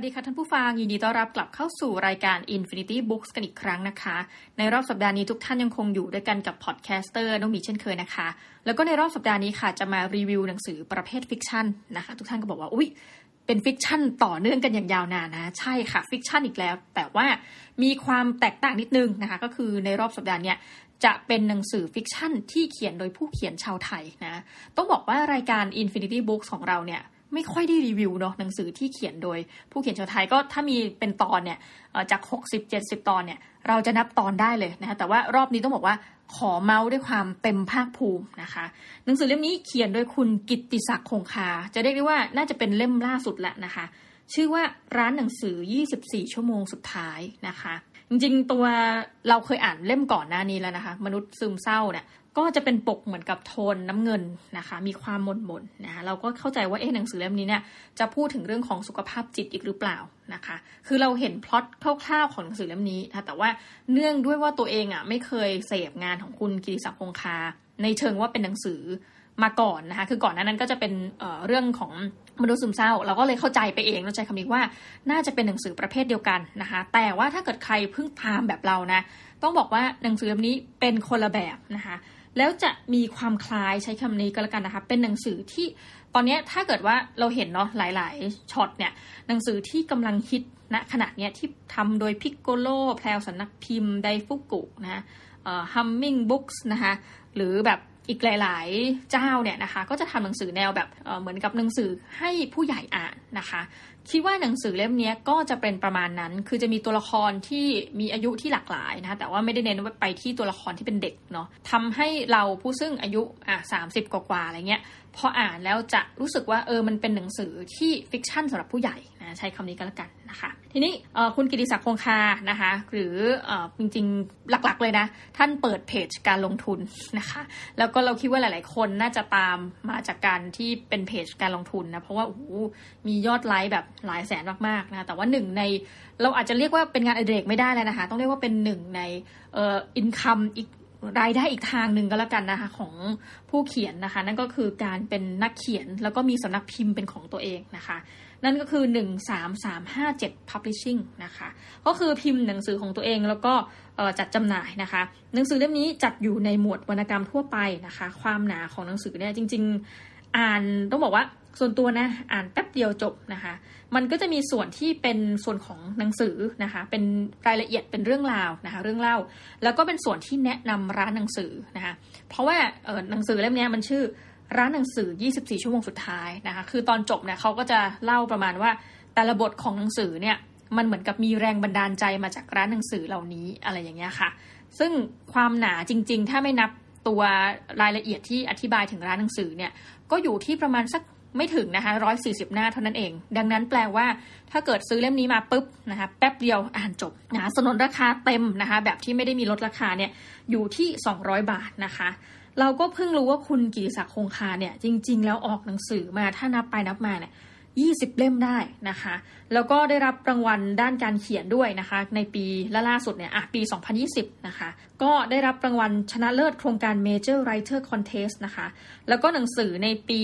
สวัสดีค่ะท่านผู้ฟังยินดีต้อนรับกลับเข้าสู่รายการ Infinity Books กันอีกครั้งนะคะ ในรอบสัปดาห์นี้ทุกท่านยังคงอยู่ด้วยกันกับ podcaster น้องมีเช่นเคยนะคะ แล้วก็ในรอบสัปดาห์นี้ค่ะ จะมารีวิวหนังสือประเภท fiction นะคะ ทุกท่านก็บอกว่าอุ๊ยเป็น fiction ต่อเนื่องกันอย่างยาวนานนะ ใช่ค่ะ fiction อีกแล้ว แต่ว่ามีความแตกต่างนิดนึงนะคะ ก็คือในรอบสัปดาห์นี้จะเป็นหนังสือ fiction ที่เขียนโดยผู้เขียนชาวไทยนะต้องบอกว่ารายการ Infinity Books ของเราเนี่ย ไม่ค่อยได้รีวิวเนาะหนังสือที่เขียนโดย ผู้เขียนชาวไทยก็ถ้ามีเป็นตอนเนี่ยจาก 60 70 ตอนเนี่ย เราจะนับตอนได้เลยนะคะแต่ว่ารอบนี้ต้องบอกว่าขอเมาส์ด้วยความเต็มภาคภูมินะคะ หนังสือเล่มนี้เขียนโดยคุณกิตติศักดิ์คงคา จะเรียกได้ว่าน่าจะเป็นเล่มล่าสุดล้วนะคะ ชื่อว่าร้านหนังสือ 24 ชั่วโมงสุดท้ายนะคะจริงๆตัวเราเคยอ่านเล่มก่อนหน้านี้แล้วนะคะ มนุษย์ซึมเศร้าเนี่ย ก็จะเป็นปกเหมือนกับโทนน้ำเงินนะคะ มีความหม่นหม่นนะะเราก็เข้าใจว่าเอ๊ะหนังสือเล่มนี้เนี่ยจะพูดถึงเรื่องของสุขภาพจิตอีกหรือเปล่านะคะ คือเราเห็นพล็อตคร่าวๆของหนังสือเล่มนี้นะแต่ว่าเนื่องด้วยว่าตัวเองอะไม่เคยเสพงานของคุณกิติศักดิ์คงคา ในเชิงว่าเป็นหนังสือมาก่อนนะคะ คือก่อนหน้านั้นก็จะเป็นเเรื่องของมนุษย์ซึมเศร้า เราก็เลยเข้าใจไปเองเราใช้คำนี้ว่าน่าจะเป็นหนังสือประเภทเดียวกันนะคะ แต่ว่าถ้าเกิดใครเพิ่งตามแบบเรานะ ต้องบอกว่าหนังสือเล่มนี้เป็นคนละแบบนะคะ แล้วจะมีความคล้ายใช้คำนี้ก็แล้วกันนะคะ เป็นหนังสือที่ตอนนี้ถ้าเกิดว่าเราเห็นเนาะหลายๆช็อตเนี่ยหนังสือที่กำลังฮิตณขณะนี้ยที่ทำโดยพิกโกโลแพลวสำนักพิมพ์ไดฟุกุนะฮัมมิงบุ๊กส์นะคะหรือแบบ อีกหลาย ๆ เจ้าเนี่ยนะคะก็จะทำหนังสือแนวแบบเหมือนกับหนังสือให้ผู้ใหญ่อ่านนะคะคิดว่าหนังสือเล่มนี้ก็จะเป็นประมาณนั้น คือจะมีตัวละครที่มีอายุที่หลากหลายนะคะแต่ว่าไม่ได้เน้นไปที่ตัวละครที่เป็นเด็กเนาะทำให้เราผู้ซึ่งอายุอะสามสิบกว่าๆอะไรเงี้ยพออ่านแล้วจะรู้สึกว่าเออมันเป็นหนังสือที่ฟิกชันสำหรับผู้ใหญ่นะใช้คำนี้ก็แล้วกัน นะคะ ทีนี้คุณกิติศักดิ์คงคานะคะ หรืออจริงๆหลักๆเลยนะ ท่านเปิดเพจการลงทุนนะคะ แล้วก็เราคิดว่าหลาย ๆ คนน่าจะตามมาจากการที่เป็นเพจการลงทุนนะเพราะว่าโอ้โหมียอดไลค์แบบหลายแสนมากๆนะแต่ว่าหนึ่งในเราอาจจะเรียกว่าเป็นงานอดิเรกไม่ได้แล้วนะคะ ต้องเรียกว่าเป็นหนึ่งในอินคัมอีกรายได้อีกทางหนึ่งก็แล้วกันนะคะของผู้เขียนนะคะ นั่นก็คือการเป็นนักเขียนแล้วก็มีสำนักพิมพ์เป็นของตัวเองนะคะ นั่นก็คือ 13357 Publishing นะคะ ก็คือพิมพ์หนังสือของตัวเองแล้วก็จัดจำหน่ายนะคะ หนังสือเล่มนี้จัดอยู่ในหมวดวรรณกรรมทั่วไปนะคะ ความหนาของหนังสือเนี่ยจริง ๆ อ่านต้องบอกว่าส่วนตัวนะอ่านแป๊บเดียวจบนะคะ มันก็จะมีส่วนที่เป็นส่วนของหนังสือนะคะ เป็นรายละเอียดเป็นเรื่องราวนะคะ เรื่องเล่า แล้วก็เป็นส่วนที่แนะนำร้านหนังสือนะคะ เพราะว่าหนังสือเล่มนี้มันชื่อ ร้านหนังสือ 24 ชั่วโมงสุดท้ายนะคะ คือตอนจบเนี่ยเขาก็จะเล่าประมาณว่าแต่ละบทของหนังสือเนี่ยมันเหมือนกับมีแรงบันดาลใจมาจากร้านหนังสือเหล่านี้อะไรอย่างเงี้ยค่ะ ซึ่งความหนาจริง ๆ ถ้าไม่นับตัวรายละเอียดที่อธิบายถึงร้านหนังสือเนี่ยก็อยู่ที่ประมาณสักไม่ถึงนะคะร้อยสี่สิบหน้าเท่านั้นเอง ดังนั้นแปลว่า ถ้าเกิดซื้อเล่มนี้มาปุ๊บนะคะแป๊บเดียวอ่านจบนะสนนราคาเต็มนะคะแบบที่ไม่ได้มีลดราคาเนี่ยอยู่ที่ 200 บาทนะคะ เราก็เพิ่งรู้ว่าคุณกิติศักดิ์คงคาเนี่ยจริง ๆ แล้วออกหนังสือมาถ้านับไปนับมาเนี่ย20 เล่มได้นะคะ แล้วก็ได้รับรางวัลด้านการเขียนด้วยนะคะ ในปีล่าสุดเนี่ยอะปี 2020 นะคะ ก็ได้รับรางวัลชนะเลิศโครงการ Major Writer Contest นะคะ แล้วก็หนังสือในปี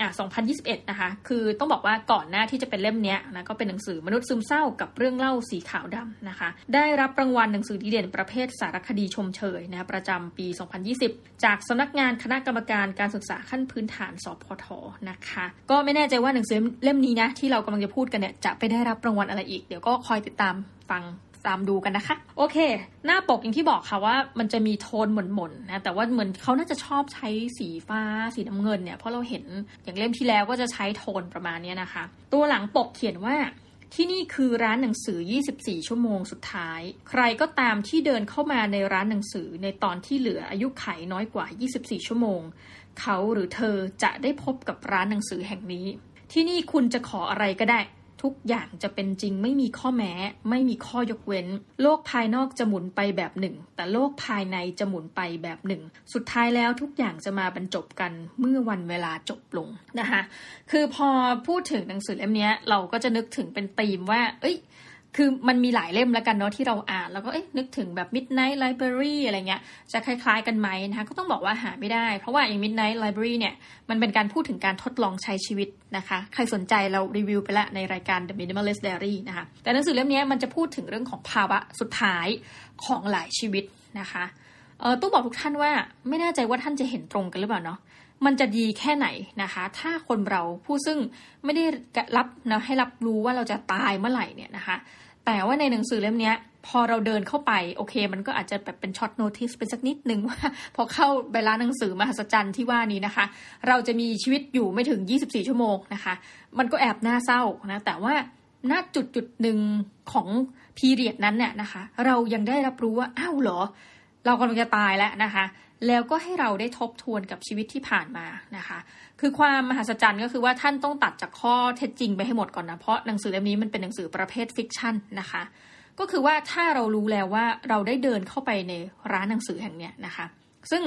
อะ2021 นะคะ คือต้องบอกว่าก่อนหน้าที่จะเป็นเล่มนี้นะ ก็เป็นหนังสือมนุษย์ซึมเศร้ากับเรื่องเล่าสีขาวดำนะคะ ได้รับรางวัลหนังสือดีเด่นประเภทสารคดีชมเชยนะประจำปี 2020 จากสำนักงานคณะกรรมการการศึกษาขั้นพื้นฐานสพทนะคะ ก็ไม่แน่ใจว่าหนังสือเล่มนี้นะที่เรากำลังจะพูดกันเนี่ยจะไปได้รับรางวัลอะไรอีก เดี๋ยวก็คอยติดตามฟัง ตามดูกันนะคะ โอเค หน้าปกอย่างที่บอกค่ะว่ามันจะมีโทนหม่นๆนะแต่ว่าเหมือนเขาน่าจะชอบใช้สีฟ้าสีน้ำเงินเนี่ยเพราะเราเห็นอย่างเล่มที่แล้วก็จะใช้โทนประมาณนี้นะคะ ตัวหลังปกเขียนว่าที่นี่คือร้านหนังสือ 24 ชั่วโมงสุดท้าย ใครก็ตามที่เดินเข้ามาในร้านหนังสือในตอนที่เหลืออายุไขน้อยกว่า 24 ชั่วโมง เขาหรือเธอจะได้พบกับร้านหนังสือแห่งนี้ ที่นี่คุณจะขออะไรก็ได้ ทุกอย่างจะเป็นจริงไม่มีข้อแม้ ไม่มีข้อยกเว้น โลกภายนอกจะหมุนไปแบบหนึ่ง แต่โลกภายในจะหมุนไปแบบหนึ่ง สุดท้ายแล้วทุกอย่างจะมาบรรจบกันเมื่อวันเวลาจบลงนะคะคือพอพูดถึงหนังสือเล่มนี้เราก็จะนึกถึงเป็นธีมว่า เอ้ย คือมันมีหลายเล่มแล้วกันเนาะที่เราอ่านแล้วก็เอ๊ะนึกถึงแบบ Midnight Library อะไรเงี้ยจะคล้าย ๆ กันไหมนะคะก็ต้องบอกว่าหาไม่ได้ เพราะว่าอย่าง Midnight Library เนี่ยมันเป็นการพูดถึงการทดลองใช้ชีวิตนะคะ ใครสนใจเรารีวิวไปละในรายการ The Minimalist Diary นะคะแต่หนังสือเล่มนี้มันจะพูดถึงเรื่องของภาวะสุดท้ายของหลายชีวิตนะคะเออต้องบอกทุกท่านว่าไม่แน่ใจว่าท่านจะเห็นตรงกันหรือเปล่าเนาะ มันจะดีแค่ไหนนะคะ ถ้าคนเราผู้ซึ่งไม่ได้รับนะให้รับรู้ว่าเราจะตายเมื่อไหร่เนี่ยนะคะ แต่ว่าในหนังสือเล่มนี้พอเราเดินเข้าไปโอเค มันก็อาจจะแบบเป็นช็อตโน้ติสเป็นสักนิดนึงว่า พอเข้าไปร้านหนังสือมหัศจรรย์ที่ว่านี้นะคะ เราจะมีชีวิตอยู่ไม่ถึง 24 ชั่วโมงนะคะ มันก็แอบน่าเศร้านะแต่ว่าณจุดจุดหนึ่งของ period นั้นเนี่ยนะคะ เรายังได้รับรู้ว่าอ้าวเหรอ เรากำลังจะตายแล้วนะคะ แล้วก็ให้เราได้ทบทวนกับชีวิตที่ผ่านมานะคะ คือความมหัศจรรย์ก็คือว่าท่านต้องตัดจากข้อเท็จจริงไปให้หมดก่อนนะ เพราะหนังสือเล่มนี้มันเป็นหนังสือประเภท fiction นะคะ ก็คือว่าถ้าเรารู้แล้วว่าเราได้เดินเข้าไปในร้านหนังสือแห่งเนี้ยนะคะ ซึ่ง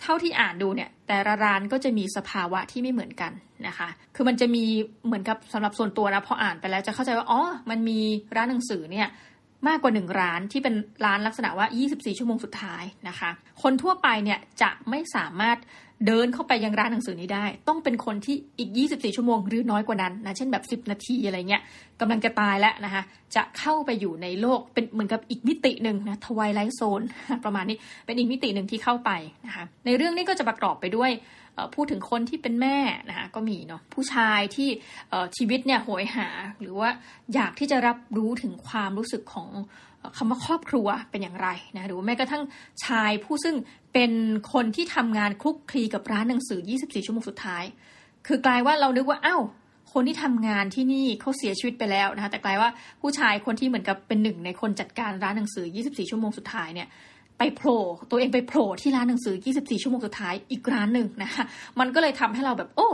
เท่าที่อ่านดูเนี่ย แต่ละร้านก็จะมีสภาวะที่ไม่เหมือนกันนะคะ คือมันจะมีเหมือนกับสำหรับส่วนตัวนะพออ่านไปแล้วจะเข้าใจว่าอ๋อ มันมีร้านหนังสือเนี่ย มากกว่าหนึ่งร้านที่เป็นร้านลักษณะว่า 24 ชั่วโมงสุดท้ายนะคะ คนทั่วไปเนี่ยจะไม่สามารถเดินเข้าไปยังร้านหนังสือนี้ได้ ต้องเป็นคนที่อีก 24 ชั่วโมงหรือน้อยกว่านั้นนะ เช่นแบบ 10 นาทีอะไรเงี้ยกำลังจะตายแล้วนะคะ จะเข้าไปอยู่ในโลกเป็นเหมือนกับอีกมิติหนึ่งนะทวายไลท์โซนประมาณนี้เป็นอีกมิติหนึ่งที่เข้าไปนะคะ ในเรื่องนี้ก็จะประกอบไปด้วย พูดถึงคนที่เป็นแม่นะคะก็มีเนาะผู้ชายที่ชีวิตเนี่ยโหยหา หรือว่าอยากที่จะรับรู้ถึงความรู้สึกของคำว่าครอบครัวเป็นอย่างไรนะหรือแม้กระทั่งชายผู้ซึ่งเป็นคนที่ทำงานคลุกคลีกับร้านหนังสือ 24 ชั่วโมงสุดท้าย คือกลายว่าเรานึกว่าอ้าวคนที่ทำงานที่นี่เขาเสียชีวิตไปแล้วนะคะแต่กลายว่าผู้ชายคนที่เหมือนกับเป็นหนึ่งในคนจัดการร้านหนังสือ 24 ชั่วโมงสุดท้ายเนี่ย ไปโผล่ตัวเองไปโผล่ที่ร้านหนังสือ 24 ชั่วโมงสุดท้ายอีกร้านหนึ่งนะคะมันก็เลยทำให้เราแบบโอ้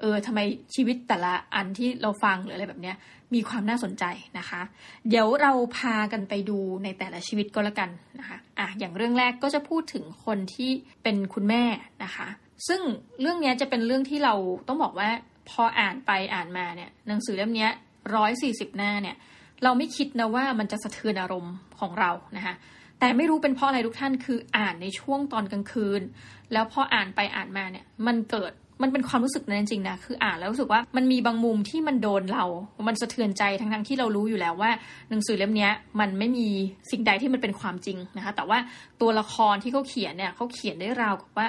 เออทำไมชีวิตแต่ละอันที่เราฟังหรืออะไรแบบเนี้ยมีความน่าสนใจนะคะ เดี๋ยวเราพากันไปดูในแต่ละชีวิตก็แล้วกันนะคะอะอย่างเรื่องแรกก็จะพูดถึงคนที่เป็นคุณแม่นะคะ ซึ่งเรื่องนี้จะเป็นเรื่องที่เราต้องบอกว่าพออ่านไปอ่านมาเนี่ยหนังสือเล่มนี้ร้อยสี่สิบหน้าเนี่ย เราไม่คิดนะว่ามันจะสะเทือนอารมณ์ของเรานะคะ แต่ไม่รู้เป็นเพราะอะไรทุกท่านคืออ่านในช่วงตอนกลางคืน แล้วพออ่านไปอ่านมาเนี่ย มันเกิดมันเป็นความรู้สึกนั้นจริงๆนะคืออ่านแล้วรู้สึกว่ามันมีบางมุมที่มันโดนเรา มันสะเทือนใจทั้งๆที่เรารู้อยู่แล้วว่า หนังสือเล่มนี้มันไม่มีสิ่งใดที่มันเป็นความจริงนะคะ แต่ว่าตัวละครที่เขาเขียนเนี่ยเขาเขียนได้ราวกับว่า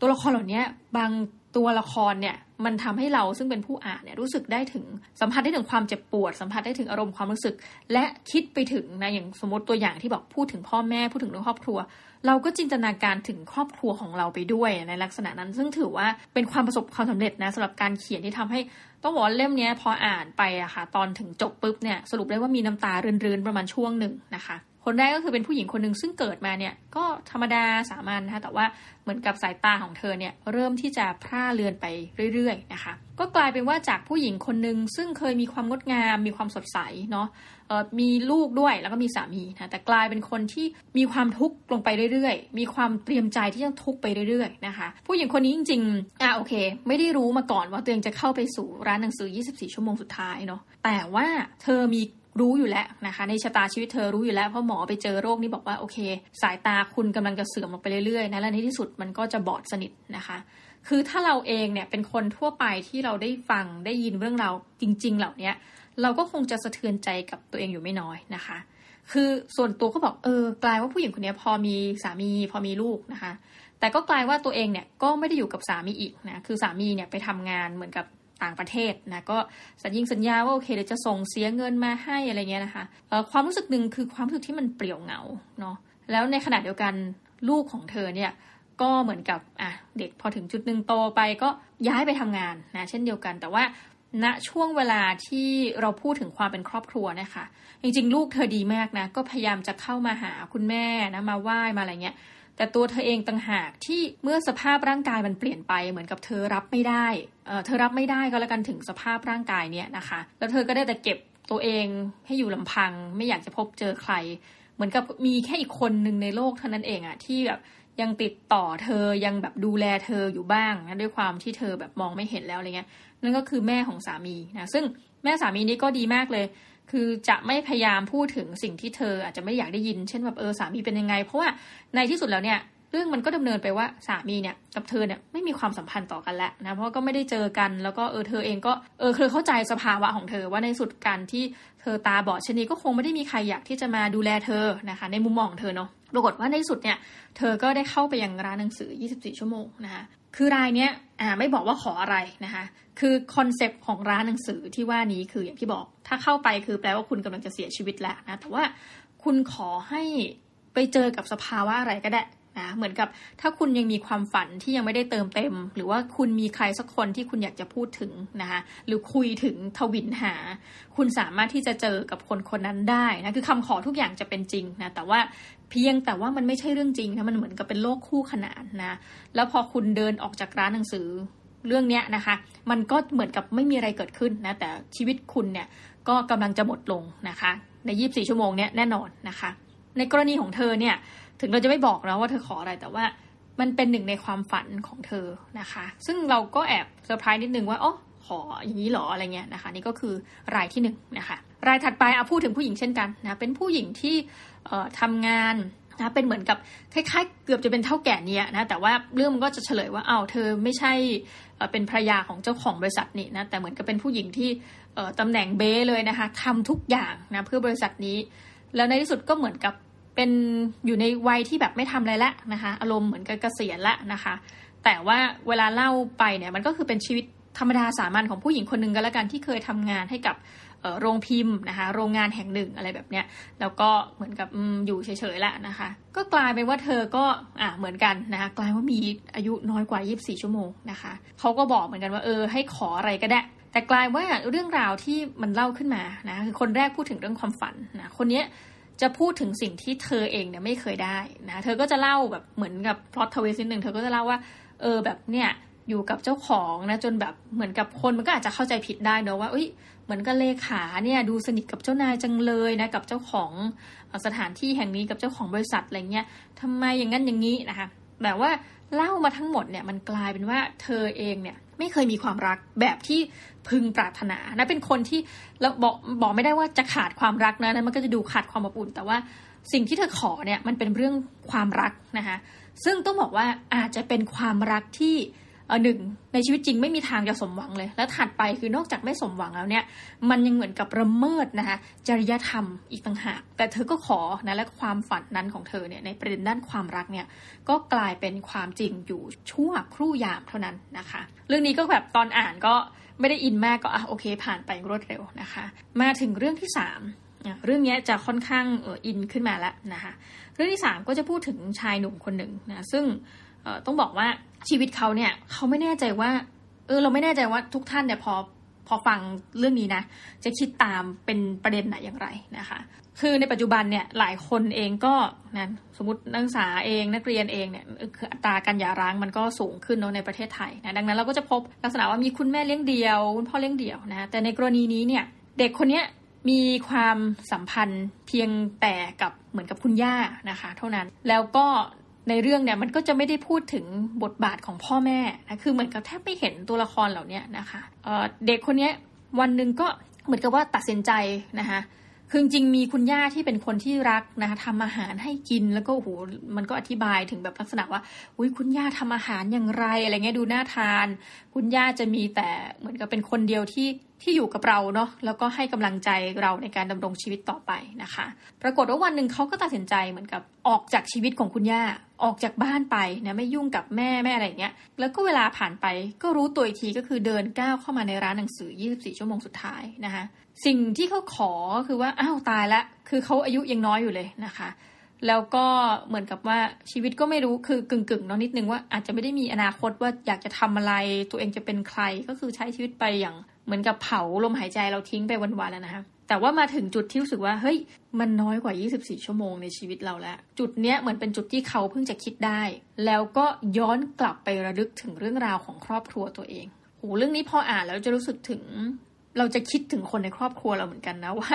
ตัวละครเหล่านี้บาง ตัวละครเนี่ยมันทำให้เราซึ่งเป็นผู้อ่านเนี่ยรู้สึกได้ถึงสัมผัสได้ถึงความเจ็บปวด สัมผัสได้ถึงอารมณ์ความรู้สึก และคิดไปถึงนะอย่างสมมติตัวอย่างที่บอกพูดถึงพ่อแม่พูดถึงเรื่องครอบครัว เราก็จินตนาการถึงครอบครัวของเราไปด้วยในลักษณะนั้น ซึ่งถือว่าเป็นความประสบความสำเร็จนะสำหรับการเขียนที่ทำให้ต้องบอกเล่มนี้พออ่านไปอะค่ะตอนถึงจบปุ๊บเนี่ยสรุปได้ว่ามีน้ำตาเรืนๆประมาณช่วงหนึ่งนะคะ คนแรกก็คือเป็นผู้หญิงคนหนึ่งซึ่งเกิดมาเนี่ยก็ธรรมดาสามัญนะคะแต่ว่าเหมือนกับสายตาของเธอเนี่ยเริ่มที่จะพร่าเลือนไปเรื่อยๆนะคะก็กลายเป็นว่าจากผู้หญิงคนหนึ่งซึ่งเคยมีความงดงาม มีความสดใสเนาะมีลูกด้วยแล้วก็มีสามีนะแต่กลายเป็นคนที่มีความทุกข์ลงไปเรื่อยๆ มีความเตรียมใจที่จะทุกข์ไปเรื่อยๆนะคะผู้หญิงคนนี้จริงๆอะโอเค ไม่ได้รู้มาก่อนว่าตัวเองจะเข้าไปสู่ร้านหนังสือ 24 ชั่วโมงสุดท้ายเนาะแต่ว่าเธอมี รู้อยู่แล้วนะคะ ในชะตาชีวิตเธอรู้อยู่แล้วเพราะหมอไปเจอโรคนี้บอกว่าโอเค สายตาคุณกำลังจะเสื่อมลงไปเรื่อยๆนะและในที่สุดมันก็จะบอดสนิทนะคะ คือถ้าเราเองเนี่ยเป็นคนทั่วไปที่เราได้ฟังได้ยินเรื่องราวจริง ๆ เหล่านี้เราก็คงจะสะเทือนใจกับตัวเองอยู่ไม่น้อยนะคะ คือส่วนตัวก็บอกเออกลายว่าผู้หญิงคนนี้พอมีสามีพอมีลูกนะคะ แต่ก็กลายว่าตัวเองเนี่ยก็ไม่ได้อยู่กับสามีอีกนะคือสามีเนี่ยไปทำงานเหมือนกับ ต่างประเทศนะก็สัญญิงสัญญาว่าโอเคเดี๋ยวจะส่งเสียเงินมาให้อะไรเงี้ยนะคะความรู้สึกหนึ่งคือความรู้สึกที่มันเปลี่ยวเหงาเนาะแล้วในขณะเดียวกันลูกของเธอเนี่ยก็เหมือนกับอะเด็กพอถึงจุดหนึ่งโตไปก็ย้ายไปทำงานนะเช่นเดียวกันแต่ว่าณช่วงเวลาที่เราพูดถึงความเป็นครอบครัวนะคะจริงๆ ลูกเธอดีมากนะ ก็พยายามจะเข้ามาหาคุณแม่นะมาไหว้มาอะไรเงี้ย แต่ตัวเธอเองต่างหากที่เมื่อสภาพร่างกายมันเปลี่ยนไปเหมือนกับเธอรับไม่ได้เธอรับไม่ได้ก็แล้วกันถึงสภาพร่างกายเนี่ยนะคะ แล้วเธอก็ได้แต่เก็บตัวเองให้อยู่ลำพัง ไม่อยากจะพบเจอใคร เหมือนกับมีแค่อีกคนหนึ่งในโลกเท่านั้นเองอะที่แบบยังติดต่อเธอยังแบบดูแลเธออยู่บ้างนะด้วยความที่เธอแบบมองไม่เห็นแล้วอะไรเงี้ยนั่นก็คือแม่ของสามีนะซึ่งแม่สามีนี้ก็ดีมากเลย คือจะไม่พยายามพูดถึงสิ่งที่เธออาจจะไม่อยากได้ยิน เช่นแบบเออสามีเป็นยังไง เพราะว่าในที่สุดแล้วเนี่ยเรื่องมันก็ดำเนินไปว่าสามีเนี่ยกับเธอเนี่ยไม่มีความสัมพันธ์ต่อกันแล้วนะเพราะก็ไม่ได้เจอกันแล้วก็เออเธอเองก็เออเธอเข้าใจสภาวะของเธอว่าในสุดการที่เธอตาบอดเช่นนี้ก็คงไม่ได้มีใครอยากที่จะมาดูแลเธอนะคะ ในมุมมองเธอเนาะ ปรากฏว่าในสุดเนี่ย เธอก็ได้เข้าไปยังร้านหนังสือ 24 ชั่วโมงนะคะคือรายเนี้ยอ่าไม่บอกว่าขออะไรนะคะคือ concept ของร้านหนังสือที่ว่านี้คืออย่างที่บอก ถ้าเข้าไปคือแปลว่าคุณกำลังจะเสียชีวิตแล้วนะแต่ว่าคุณขอให้ไปเจอกับสภาวะอะไรก็ได้ นะเหมือนกับถ้าคุณยังมีความฝันที่ยังไม่ได้เติมเต็ม หรือว่าคุณมีใครสักคนที่คุณอยากจะพูดถึงนะคะหรือคุยถึงทวินหา คุณสามารถที่จะเจอกับคนคนนั้นได้นะคือคำขอทุกอย่างจะเป็นจริงนะแต่ว่าเพียงแต่ว่ามันไม่ใช่เรื่องจริงนะมันเหมือนกับเป็นโลกคู่ขนานนะแล้วพอคุณเดินออกจากร้านหนังสือเรื่องนี้นะคะ มันก็เหมือนกับไม่มีอะไรเกิดขึ้นนะแต่ชีวิตคุณเนี่ยก็กำลังจะหมดลงนะคะ ใน 24 ชั่วโมงเนี้ยแน่นอนนะคะ ในกรณีของเธอเนี่ย ถึงเราจะไม่บอกนะว่าเธอขออะไรแต่ว่ามันเป็นหนึ่งในความฝันของเธอนะคะ ซึ่งเราก็แอบเซอร์ไพรส์นิดนึงว่าอ๋อขออย่างนี้หรออะไรเงี้ยนะคะ นี่ก็คือรายที่หนึ่งนะคะรายถัดไปเอาพูดถึงผู้หญิงเช่นกันนะเป็นผู้หญิงที่ทำงานนะเป็นเหมือนกับคล้ายๆ เกือบจะเป็นเท่าแก่เนี้ยนะแต่ว่าเรื่องมันก็จะเฉลยว่าเอา้าเธอไม่ใช่เป็นภรรยาของเจ้าของบริษัทนี่นะแต่เหมือนกับเป็นผู้หญิงที่ตำแหน่งเบ้เลยนะคะทำทุกอย่างนะเพื่อบริษัทนี้ แล้วในที่สุดก็เหมือนกับ เป็นอยู่ในวัยที่แบบไม่ทำอะไรละนะคะ อารมณ์เหมือนกับเกษียณละนะคะ แต่ว่าเวลาเล่าไปเนี่ยมันก็คือเป็นชีวิตธรรมดาสามัญของผู้หญิงคนหนึ่งก็แล้วกันที่เคยทำงานให้กับโรงพิมพ์นะคะ โรงงานแห่งหนึ่งอะไรแบบเนี้ย แล้วก็เหมือนกับอยู่เฉยๆละนะคะ ก็กลายเป็นว่าเธอก็อ่าเหมือนกันนะคะ กลายว่ามีอายุน้อยกว่า 24 ชั่วโมงนะคะเขาก็บอกเหมือนกันว่าเออให้ขออะไรก็ได้ แต่กลายว่าเรื่องราวที่มันเล่าขึ้นมานะคือคนแรกพูดถึงเรื่องความฝันนะคนเนี้ย จะพูดถึงสิ่งที่เธอเองเนี่ยไม่เคยได้นะเธอก็จะเล่าแบบเหมือนกับพล็อตทวิสต์นิดหนึ่งเธอก็จะเล่าว่า เออแบบเนี่ยอยู่กับเจ้าของนะจนแบบเหมือนกับคนมันก็อาจจะเข้าใจผิดได้เนอะว่าเอ้ยเหมือนกับเลขาเนี่ยดูสนิทกับเจ้านายจังเลยนะกับเจ้าของสถานที่แห่งนี้กับเจ้าของบริษัทอะไรเงี้ยทำไมอย่างนั้นอย่างนี้นะคะแบบว่าเล่ามาทั้งหมดเนี่ยมันกลายเป็นว่าเธอเองเนี่ย ไม่เคยมีความรักแบบที่พึงปรารถนานะเป็นคนที่เราบอกบอกไม่ได้ว่าจะขาดความรักนะนั้นมันก็จะดูขาดความอบอุ่น แต่ว่าสิ่งที่เธอขอเนี่ยมันเป็นเรื่องความรักนะคะซึ่งต้องบอกว่าอาจจะเป็นความรักที่ หนึ่งในชีวิตจริงไม่มีทางจะสมหวังเลย แล้วถัดไปคือนอกจากไม่สมหวังแล้วเนี่ย มันยังเหมือนกับระเมิดนะคะจริยธรรมอีกต่างหาก แต่เธอก็ขอนะและความฝันนั้นของเธอเนี่ยในประเด็นด้านความรักเนี่ยก็กลายเป็นความจริงอยู่ชั่วครู่ยามเท่านั้นนะคะ เรื่องนี้ก็แบบตอนอ่านก็ไม่ได้อินมากก็อะโอเค ผ่านไปรวดเร็วนะคะ มาถึงเรื่องที่สามเรื่องนี้จะค่อนข้างอออินขึ้นมาแล้วนะคะเรื่องที่สามก็จะพูดถึงชายหนุ่มคนหนึ่งนะซึ่ง ต้องบอกว่าชีวิตเขาเนี่ยเขาไม่แน่ใจว่า เออ เราไม่แน่ใจว่าทุกท่านเนี่ยพอพอฟังเรื่องนี้นะ จะคิดตามเป็นประเด็นไหนอย่างไรนะคะ คือในปัจจุบันเนี่ยหลายคนเองก็นะสมมตินักศึกษาเองนักเรียนเองเนี่ยคืออัตราการหย่าร้างมันก็สูงขึ้นเนาะในประเทศไทยนะดังนั้นเราก็จะพบลักษณะว่ามีคุณแม่เลี้ยงเดี่ยวคุณพ่อเลี้ยงเดี่ยวนะแต่ในกรณีนี้เนี่ยเด็กคนเนี้ยมีความสัมพันธ์เพียงแต่กับเหมือนกับคุณย่านะคะ เท่านั้นแล้วก็ ในเรื่องเนี่ยมันก็จะไม่ได้พูดถึงบทบาทของพ่อแม่นะคือเหมือนกับแทบไม่เห็นตัวละครเหล่านี้นะคะเเด็กคนนี้วันหนึ่งก็เหมือนกับว่าตัดสินใจนะคะคือจริงมีคุณย่าที่เป็นคนที่รักนะคะทำอาหารให้กินแล้วก็โอ้โหมันก็อธิบายถึงแบบลักษณะว่าอุ้ยคุณย่าทำอาหารอย่างไรอะไรเงี้ยดูน่าทาน คุณย่าจะมีแต่เหมือนกับเป็นคนเดียวที่ที่อยู่กับเราเนาะแล้วก็ให้กำลังใจเราในการดำรงชีวิตต่อไปนะคะ ปรากฏว่าวันหนึ่งเขาก็ตัดสินใจเหมือนกับออกจากชีวิตของคุณย่า ออกจากบ้านไปนะไม่ยุ่งกับแม่แม่อะไรเงี้ย แล้วก็เวลาผ่านไปก็รู้ตัวอีกทีก็คือเดินก้าวเข้ามาในร้านหนังสือ 24 ชั่วโมงสุดท้ายนะคะ สิ่งที่เขาขอคือว่าอ้าวตายละคือเขาอายุยังน้อยอยู่เลยนะคะ แล้วก็เหมือนกับว่าชีวิตก็ไม่รู้คือกึ่งกึ่งเนาะนิดนึงว่าอาจจะไม่ได้มีอนาคตว่าอยากจะทำอะไรตัวเองจะเป็นใครก็คือใช้ชีวิตไปอย่างเหมือนกับเผาลมหายใจเราทิ้งไปวันๆแล้วนะคะแต่ว่ามาถึงจุดที่รู้สึกว่าเฮ้ยมันน้อยกว่า 24 ชั่วโมงในชีวิตเราแล้ว จุดเนี้ยเหมือนเป็นจุดที่เขาเพิ่งจะคิดได้ แล้วก็ย้อนกลับไประลึกถึงเรื่องราวของครอบครัวตัวเองโหเรื่องนี้พออ่านแล้วจะรู้สึกถึง เราจะคิดถึงคนในครอบครัวเราเหมือนกันนะว่า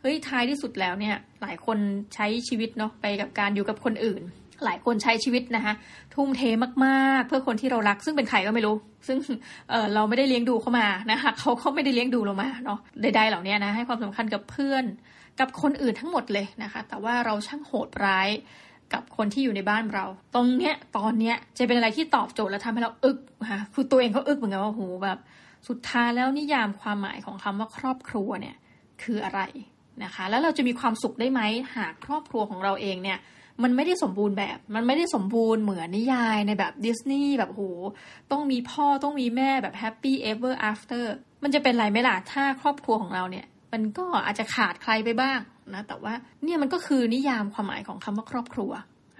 เฮ้ยท้ายที่สุดแล้วเนี่ย หลายคนใช้ชีวิตเนาะไปกับการอยู่กับคนอื่น หลายคนใช้ชีวิตนะคะทุ่มเทมากๆ เพื่อคนที่เรารัก ซึ่งเป็นใครก็ไม่รู้ ซึ่งเเราไม่ได้เลี้ยงดูเขามานะคะเขาเขาไม่ได้เลี้ยงดูเรามาเนาะใดๆเหล่านี้นะให้ความสำคัญกับเพื่อนกับคนอื่นทั้งหมดเลยนะคะ แต่ว่าเราช่างโหดร้ายกับคนที่อยู่ในบ้านเรา ตรงเนี้ยตอนเนี้ยจะเป็นอะไรที่ตอบโจทย์และทำให้เราอึกค่ะคือตัวเองเขาอึกเหมือนกันว่าโหแบบ สุดท้ายแล้วนิยามความหมายของคำว่าครอบครัวเนี่ยคืออะไรนะคะ แล้วเราจะมีความสุขได้ไหมหากครอบครัวของเราเองเนี่ยมันไม่ได้สมบูรณ์แบบ มันไม่ได้สมบูรณ์เหมือนนิยายในแบบดิสนีย์แบบโหต้องมีพ่อต้องมีแม่แบบ happy ever after มันจะเป็นไรไหมล่ะถ้าครอบครัวของเราเนี่ย มันก็อาจจะขาดใครไปบ้างนะแต่ว่าเนี่ยมันก็คือนิยามความหมายของคำว่าครอบครัว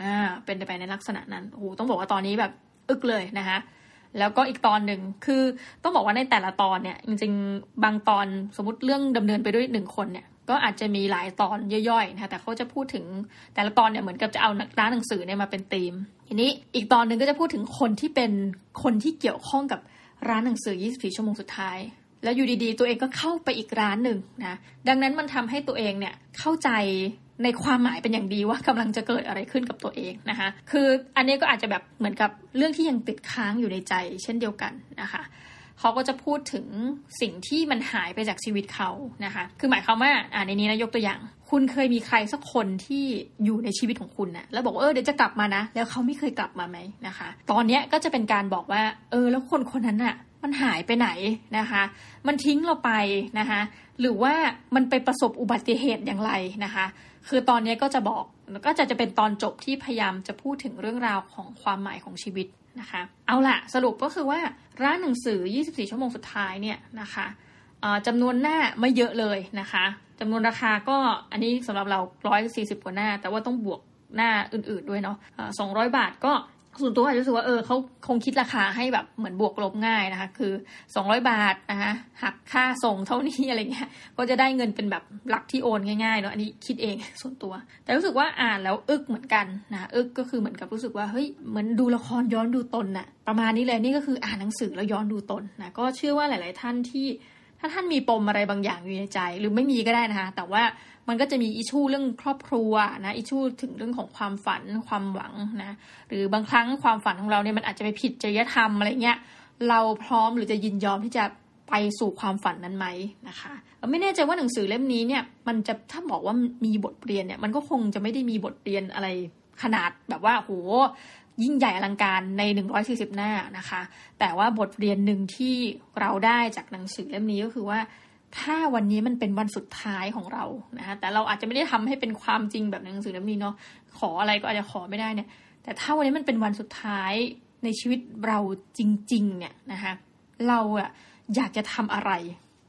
อ่าเป็นไปในลักษณะนั้นโอ้โหต้องบอกว่าตอนนี้แบบอึกเลยนะคะ แล้วก็อีกตอนหนึ่งคือต้องบอกว่าในแต่ละตอนเนี่ยจริงๆบางตอนสมมติเรื่องดำเนินไปด้วยหนึ่งคนเนี่ยก็อาจจะมีหลายตอนย่อยๆนะคะแต่เขาจะพูดถึงแต่ละตอนเนี่ยเหมือนกับจะเอาร้านหนังสือเนี่ยมาเป็นธีม ทีนี้อีกตอนหนึ่งก็จะพูดถึงคนที่เป็นคนที่เกี่ยวข้องกับร้านหนังสือ 24 ชั่วโมงสุดท้าย แล้วอยู่ดีๆ ตัวเองก็เข้าไปอีกร้านหนึ่งนะดังนั้นมันทำให้ตัวเองเนี่ยเข้าใจ ในความหมายเป็นอย่างดีว่ากำลังจะเกิดอะไรขึ้นกับตัวเองนะคะคืออันนี้ก็อาจจะแบบเหมือนกับเรื่องที่ยังติดค้างอยู่ในใจ เช่นเดียวกันนะคะเขาก็จะพูดถึงสิ่งที่มันหายไปจากชีวิตเขานะคะ คือหมายความว่าอ่าในนี้นะยกตัวอย่าง คุณเคยมีใครสักคนที่อยู่ในชีวิตของคุณนะแล้วบอกว่าเออเดี๋ยวจะกลับมานะ แล้วเขาไม่เคยกลับมาไหมนะคะ ตอนเนี้ยก็จะเป็นการบอกว่า เออ แล้วคนคนนั้นอะ มันหายไปไหนนะคะ มันทิ้งเราไปนะคะ หรือว่ามันไปประสบอุบัติเหตุอย่างไรนะคะ คือตอนนี้ก็จะบอกก็จะจะเป็นตอนจบที่พยายามจะพูดถึงเรื่องราวของความหมายของชีวิตนะคะ เอาละสรุปก็คือว่าร้านหนังสือ 24 ชั่วโมงสุดท้ายเนี่ยนะคะจำนวนหน้าไม่เยอะเลยนะคะจำนวนราคาก็อันนี้สำหรับเรา 140 กว่าหน้า แต่ว่าต้องบวกหน้าอื่นๆด้วยเนาะ200บาทก็ ส่วนตัวอาจจะรู้สึกว่าเออเขาคงคิดราคาให้แบบเหมือนบวกลบง่ายนะคะ คือ200บาทนะคะหักค่าส่งเท่านี้อะไรเงี้ยก็จะได้เงินเป็นแบบหลักที่โอนง่ายๆเนาะอันนี้คิดเองส่วนตัว แต่รู้สึกว่าอ่านแล้วอึกเหมือนกันนะอึกก็คือเหมือนกับรู้สึกว่าเฮ้ยเหมือนดูละครย้อนดูตนน่ะประมาณนี้เลยนี่ก็คืออ่านหนังสือแล้วย้อนดูตนนะก็เชื่อว่าหลาย ๆ ท่านที่ ถ้าท่านมีปมอะไรบางอย่างอยู่ในใจ หรือไม่มีก็ได้นะคะแต่ว่ามันก็จะมีอิชูเรื่องครอบครัวนะอิชูถึงเรื่องของความฝันความหวังนะหรือบางครั้งความฝันของเราเนี่ยมันอาจจะไปผิดจริยธรรมอะไรเงี้ยเราพร้อมหรือจะยินยอมที่จะไปสู่ความฝันนั้นไหมนะคะไม่แน่ใจว่าหนังสือเล่มนี้เนี่ยมันจะถ้าบอกว่ามีบทเรียนเนี่ยมันก็คงจะไม่ได้มีบทเรียนอะไรขนาดแบบว่าโห ยิ่งใหญ่อลังการใน 140 หน้านะคะ แต่ว่าบทเรียนหนึ่งที่เราได้จากหนังสือเล่มนี้ก็คือว่า ถ้าวันนี้มันเป็นวันสุดท้ายของเรานะคะแต่เราอาจจะไม่ได้ทำให้เป็นความจริงแบบในหนังสือเล่มนี้เนาะขออะไรก็อาจจะขอไม่ได้เนี่ย แต่ถ้าวันนี้มันเป็นวันสุดท้ายในชีวิตเราจริง ๆ เนี่ยนะคะเราอะอยากจะทำอะไร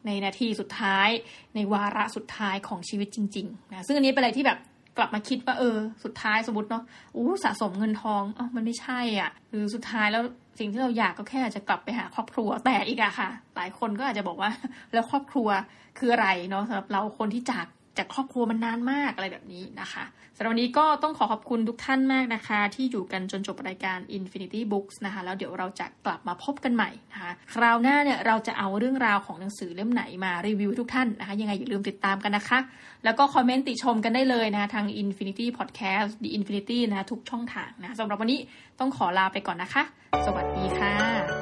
ในนาทีสุดท้ายในวาระสุดท้ายของชีวิตจริงๆนะซึ่งอันนี้เป็นอะไรที่แบบ กลับมาคิดว่าเออ สุดท้ายสมมติเนาะอู้สะสมเงินทองอ๋อมันไม่ใช่อะหรือสุดท้ายแล้วสิ่งที่เราอยากก็แค่จะกลับไปหาครอบครัวแต่อีกอะค่ะ หลายคนก็อาจจะบอกว่า แล้วครอบครัวคืออะไรเนาะสำหรับเราคนที่จาก จากครอบครัวมันนานมากอะไรแบบนี้นะคะสำหรับวันนี้ก็ต้องขอขอบคุณทุกท่านมากนะคะ ที่อยู่กันจนจบรายการ Infinity Books นะคะ แล้วเดี๋ยวเราจะกลับมาพบกันใหม่นะคะ คราวหน้าเนี่ยเราจะเอาเรื่องราวของหนังสือเล่มไหนมารีวิวทุกท่านนะคะ ยังไงอย่าลืมติดตามกันนะคะ แล้วก็คอมเมนต์ติชมกันได้เลยนะคะทาง Infinity Podcast The Infinity นะทุกช่องทางนะสำหรับวันนี้ต้องขอลาไปก่อนนะคะ สวัสดีค่ะ